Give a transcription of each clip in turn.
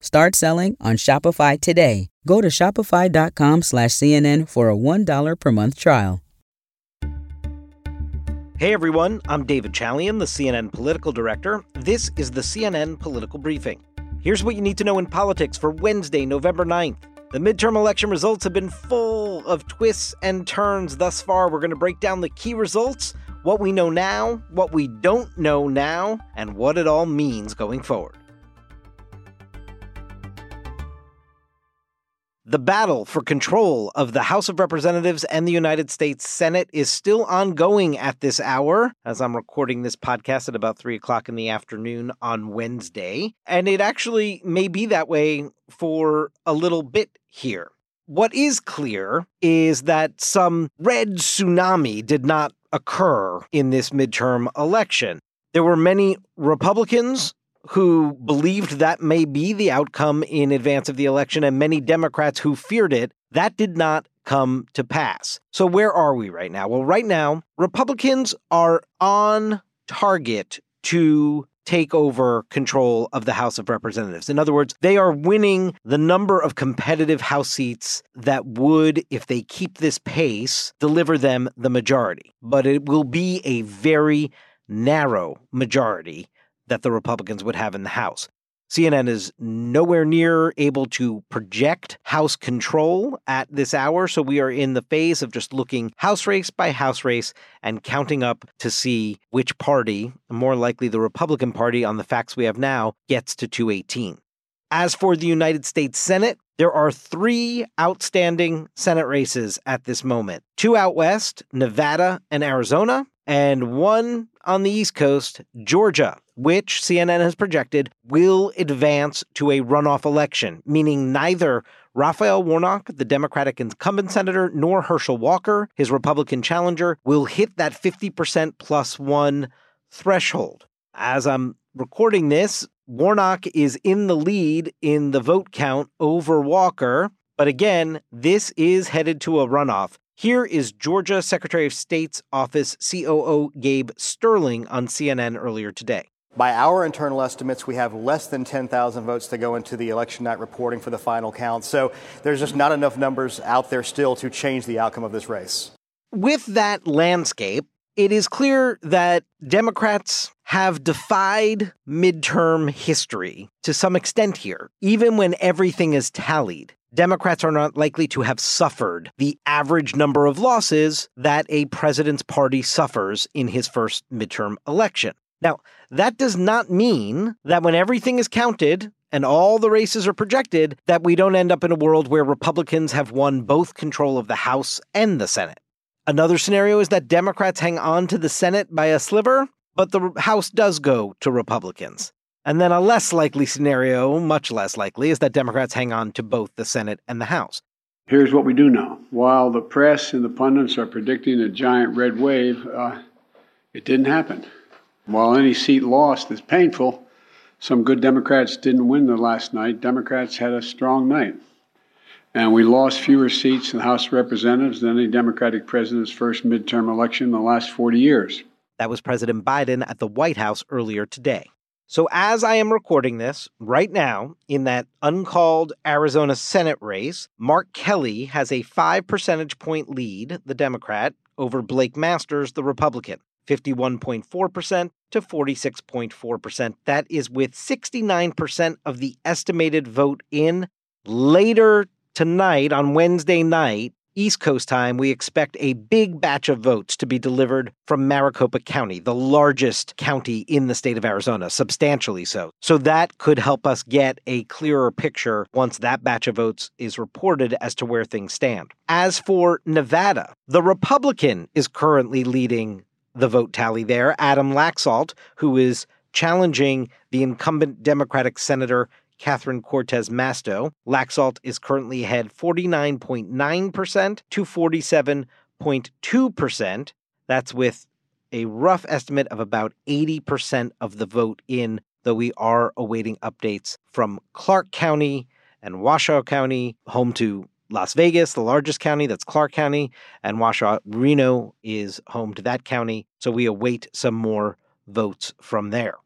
Start selling on Shopify today. Go to shopify.com slash CNN for a $1 per month trial. Hey everyone, I'm David Chalian, the CNN political director. This is the CNN Political Briefing. Here's what you need to know in politics for Wednesday, November 9th. The midterm election results have been full of twists and turns thus far. We're going to break down the key results, what we know now, what we don't know now, and what it all means going forward. The battle for control of the House of Representatives and the United States Senate is still ongoing at this hour, as I'm recording this podcast at about 3 o'clock in the afternoon on Wednesday. And it actually may be that way for a little bit here. What is clear is that some red tsunami did not occur in this midterm election. There were many Republicans who believed that may be the outcome in advance of the election, and many Democrats who feared it. That did not come to pass. So, where are we right now? Well, right now, Republicans are on target to take over control of the House of Representatives. In other words, they are winning the number of competitive House seats that would, if they keep this pace, deliver them the majority. But it will be a very narrow majority that the Republicans would have in the House. CNN is nowhere near able to project House control at this hour. So we are in the phase of just looking House race by House race and counting up to see which party, more likely the Republican Party on the facts we have now, gets to 218. As for the United States Senate, there are three outstanding Senate races at this moment two out west, Nevada and Arizona, and one on the East Coast, Georgia, which CNN has projected will advance to a runoff election, meaning neither Raphael Warnock, the Democratic incumbent senator, nor Herschel Walker, his Republican challenger, will hit that 50% plus one threshold. As I'm recording this, Warnock is in the lead in the vote count over Walker. But again, this is headed to a runoff. Here is Georgia Secretary of State's office COO Gabe Sterling on CNN earlier today. By our internal estimates, we have less than 10,000 votes to go into the election night reporting for the final count. So there's just not enough numbers out there still to change the outcome of this race. With that landscape, it is clear that Democrats have defied midterm history to some extent here, even when everything is tallied. Democrats are not likely to have suffered the average number of losses that a president's party suffers in his first midterm election. Now, that does not mean that when everything is counted and all the races are projected, that we don't end up in a world where Republicans have won both control of the House and the Senate. Another scenario is that Democrats hang on to the Senate by a sliver, but the House does go to Republicans. And then a less likely scenario, much less likely, is that Democrats hang on to both the Senate and the House. Here's what we do know. While the press and the pundits are predicting a giant red wave, uh, it didn't happen. While any seat lost is painful, some good Democrats didn't win the last night. Democrats had a strong night. And we lost fewer seats in the House of Representatives than any Democratic president's first midterm election in the last 40 years. That was President Biden at the White House earlier today. So, as I am recording this right now, in that uncalled Arizona Senate race, Mark Kelly has a five percentage point lead, the Democrat, over Blake Masters, the Republican. 51.4% to 46.4%. That is with 69% of the estimated vote in. Later tonight, on Wednesday night, East Coast time, we expect a big batch of votes to be delivered from Maricopa County, the largest county in the state of Arizona, substantially so. So that could help us get a clearer picture once that batch of votes is reported as to where things stand. As for Nevada, the Republican is currently leading the vote tally there. Adam Laxalt, who is challenging the incumbent Democratic Senator Catherine Cortez Masto. Laxalt is currently ahead 49.9% to 47.2%. That's with a rough estimate of about 80% of the vote in, though we are awaiting updates from Clark County and Washoe County, home to Las Vegas, the largest county, that's Clark County, and Washoe Reno is home to that county. So we await some more votes from there.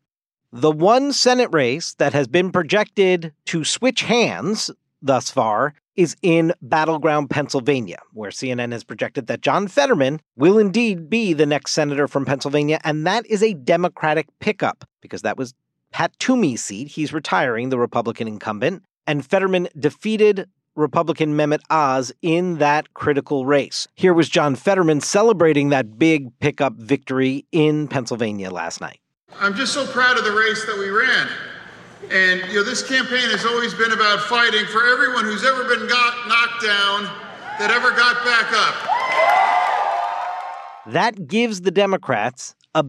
The one Senate race that has been projected to switch hands thus far is in battleground Pennsylvania, where CNN has projected that John Fetterman will indeed be the next senator from Pennsylvania. And that is a Democratic pickup because that was Pat Toomey's seat. He's retiring, the Republican incumbent. And Fetterman defeated Republican Mehmet Oz in that critical race. Here was John Fetterman celebrating that big pickup victory in Pennsylvania last night. I'm just so proud of the race that we ran. And you know, this campaign has always been about fighting for everyone who's ever been got knocked down that ever got back up. That gives the Democrats a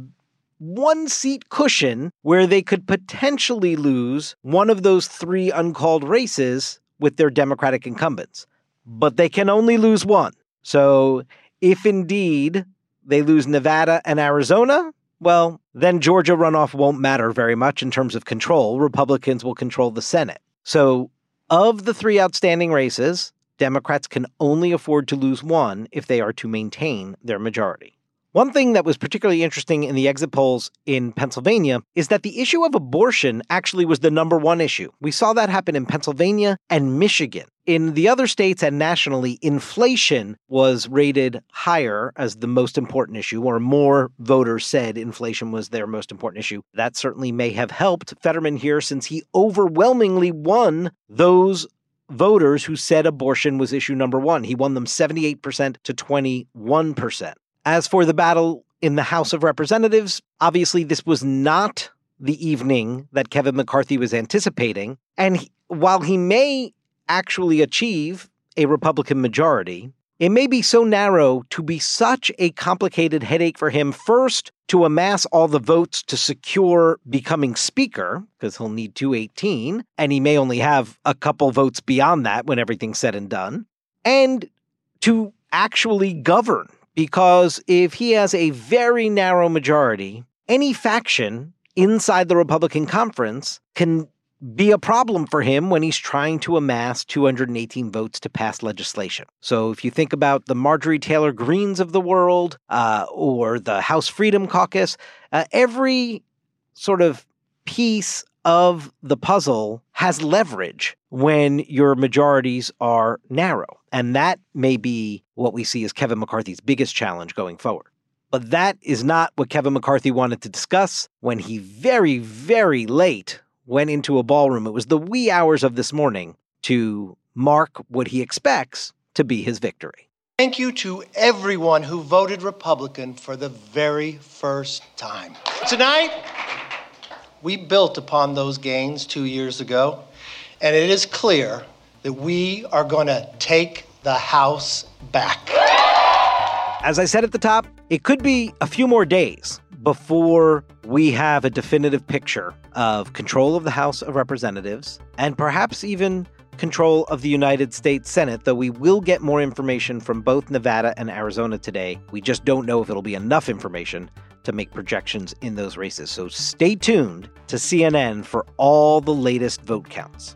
one seat cushion where they could potentially lose one of those three uncalled races with their Democratic incumbents. But they can only lose one. So if indeed they lose Nevada and Arizona, well, then Georgia runoff won't matter very much in terms of control. Republicans will control the Senate. So, of the three outstanding races, Democrats can only afford to lose one if they are to maintain their majority. One thing that was particularly interesting in the exit polls in Pennsylvania is that the issue of abortion actually was the number one issue. We saw that happen in Pennsylvania and Michigan. In the other states and nationally, inflation was rated higher as the most important issue, or more voters said inflation was their most important issue. That certainly may have helped Fetterman here since he overwhelmingly won those voters who said abortion was issue number one. He won them 78% to 21%. As for the battle in the House of Representatives, obviously this was not the evening that Kevin McCarthy was anticipating. And he, while he may actually achieve a Republican majority, it may be so narrow to be such a complicated headache for him first to amass all the votes to secure becoming speaker, because he'll need 218, and he may only have a couple votes beyond that when everything's said and done, and to actually govern because if he has a very narrow majority, any faction inside the Republican conference can be a problem for him when he's trying to amass 218 votes to pass legislation. So if you think about the Marjorie Taylor Greens of the world uh, or the House Freedom Caucus, uh, every sort of piece of the puzzle has leverage when your majorities are narrow. And that may be what we see as Kevin McCarthy's biggest challenge going forward. But that is not what Kevin McCarthy wanted to discuss when he very, very late went into a ballroom. It was the wee hours of this morning to mark what he expects to be his victory. Thank you to everyone who voted Republican for the very first time. Tonight, we built upon those gains two years ago, and it is clear that we are going to take the House back. As I said at the top, it could be a few more days before we have a definitive picture of control of the House of Representatives and perhaps even control of the United States Senate, though we will get more information from both Nevada and Arizona today. We just don't know if it'll be enough information to make projections in those races. So stay tuned to CNN for all the latest vote counts.